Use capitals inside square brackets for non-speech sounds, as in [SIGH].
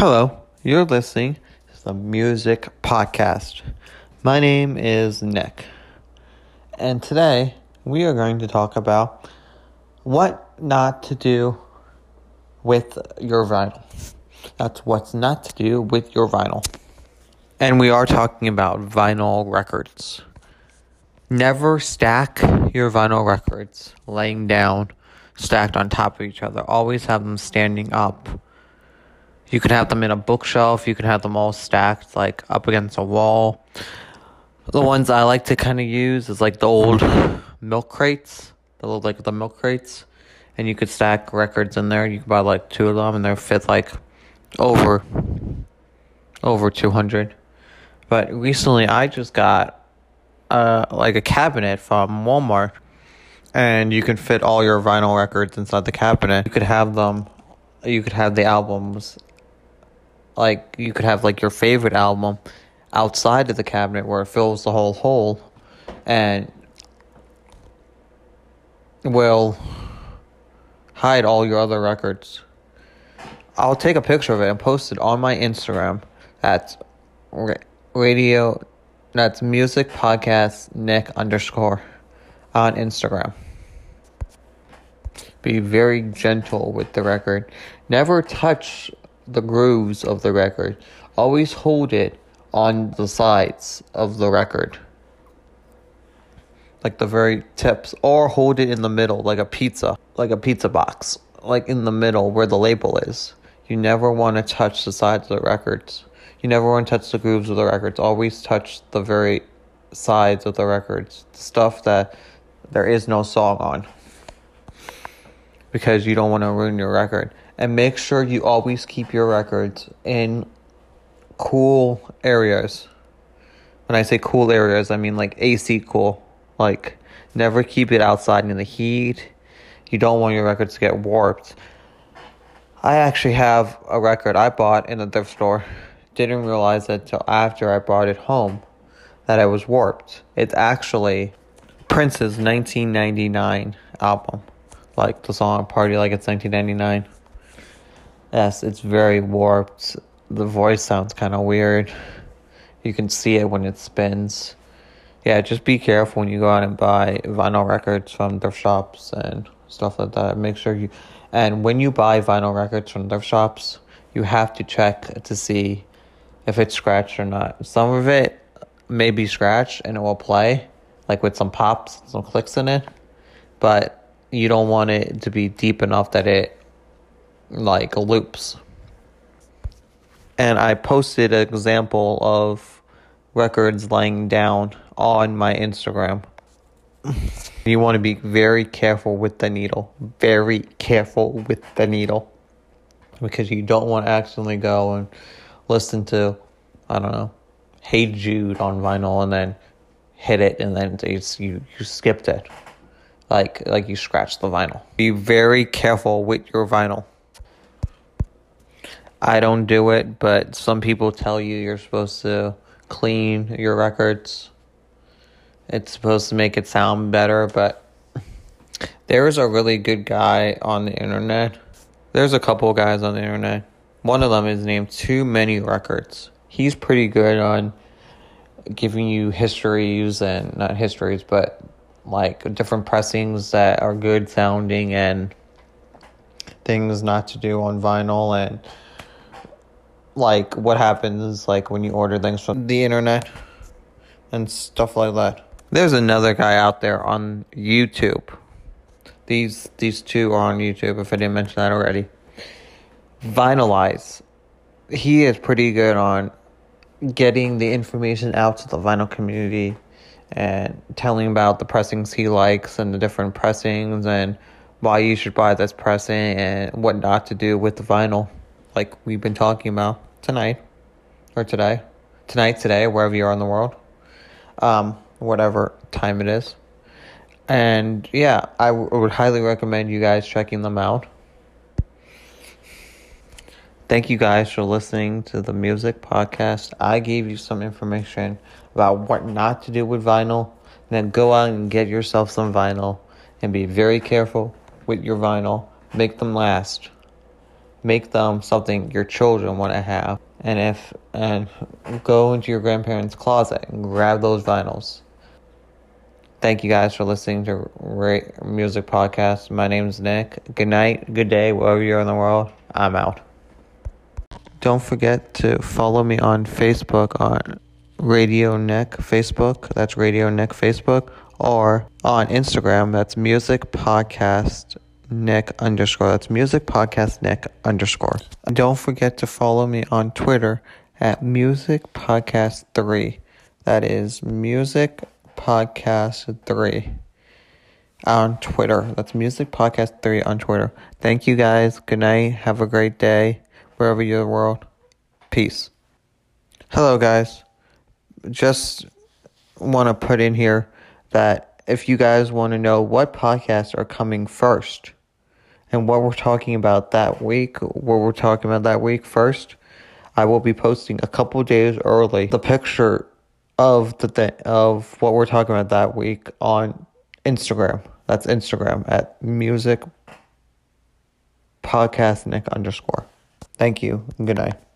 Hello, you're listening to the Music Podcast. My name is Nick, and today we are going to talk about what not to do with your vinyl. That's what's not to do with your vinyl. And we are talking about vinyl records. Never stack your vinyl records laying down, stacked on top of each other. Always have them standing up. You could have them in a bookshelf, you could have them all stacked like up against a wall. The ones I like to kind of use is like the old milk crates, the little like the milk crates, and you could stack records in there. You could buy like two of them, and they fit like over over two hundred. But recently, I just got uh, like a cabinet from Walmart, and you can fit all your vinyl records inside the cabinet. You could have them, you could have the albums, like you could have like your favorite album outside of the cabinet where it fills the whole hole, and will hide all your other records. I'll take a picture of it and post it on my Instagram. That's radio that's music podcast Nick underscore on Instagram. Be very gentle with the record. Never touch the grooves of the record. Always hold it on the sides of the record. Like the very tips. Or hold it in the middle, like a pizza. Like a pizza box. Like in the middle where the label is. You never want to touch the sides of the records. You never want to touch the grooves of the records. Always touch the very sides of the records. The stuff that there is no song on. Because you don't want to ruin your record. And make sure you always keep your records in cool areas. When I say cool areas, I mean like AC cool. Like, never keep it outside in the heat. You don't want your records to get warped. I actually have a record I bought in a thrift store didn't realize it until after I brought it home that it was warped. It's actually Prince's 1999 album, like the song Party Like It's 1999. Yes, it's very warped. The voice sounds kind of weird. You can see it when it spins. Yeah, just be careful when you go out and buy vinyl records from thrift shops and stuff like that. Make sure you, and when you buy vinyl records from thrift shops, you have to check to see if it's scratched or not. Some of it may be scratched and it will play, like with some pops, some clicks in it, but you don't want it to be deep enough that it like loops. And I posted an example of records laying down on my Instagram. [LAUGHS] You want to be very careful with the needle. Very careful with the needle. Because you don't want to accidentally go and listen to, I don't know, Hey Jude on vinyl and then hit it and then it's, you, you skipped it. Like, like you scratch the vinyl. Be very careful with your vinyl. I don't do it, but some people tell you you're supposed to clean your records. It's supposed to make it sound better, but there is a really good guy on the internet. There's a couple guys on the internet one of them is named Too Many Records. He's pretty good on giving you histories and not histories, but like different pressings that are good sounding and things not to do on vinyl and like what happens like when you order things from the internet and stuff like that. There's another guy out there on YouTube. These these two are on YouTube if I didn't mention that already. Vinyl Eyezz. He is pretty good on getting the information out to the vinyl community and telling about the pressings he likes and the different pressings and why you should buy this pressing and what not to do with the vinyl, like we've been talking about tonight or today, tonight, today, wherever you are in the world, um, whatever time it is. And yeah, I w- would highly recommend you guys checking them out. Thank you guys for listening to the music podcast. I gave you some information about what not to do with vinyl. Then go out and get yourself some vinyl and be very careful with your vinyl. Make them last. make them something your children want to have. And if and go into your grandparents' closet and grab those vinyls. Thank you guys for listening to Ray Music Podcast. My name is Nick. Good night, good day, wherever you're in the world. I'm out. Don't forget to follow me on Facebook on Radio Nick Facebook. That's Radio Nick Facebook. Or on Instagram, that's Music Podcast Nick underscore. That's Music Podcast Nick underscore. And Don't forget to follow me on Twitter at Music Podcast 3. That is Music Podcast 3 on Twitter. That's Music Podcast 3 on Twitter. Thank you guys. Good night. Have a great day wherever you're in the world. Peace. Hello, guys. Just want to put in here that if you guys want to know what podcasts are coming first and what we're talking about that week, what we're talking about that week first, I will be posting a couple days early the picture of the th- of what we're talking about that week on Instagram. That's Instagram at music podcast Nick underscore. Thank you. Good night.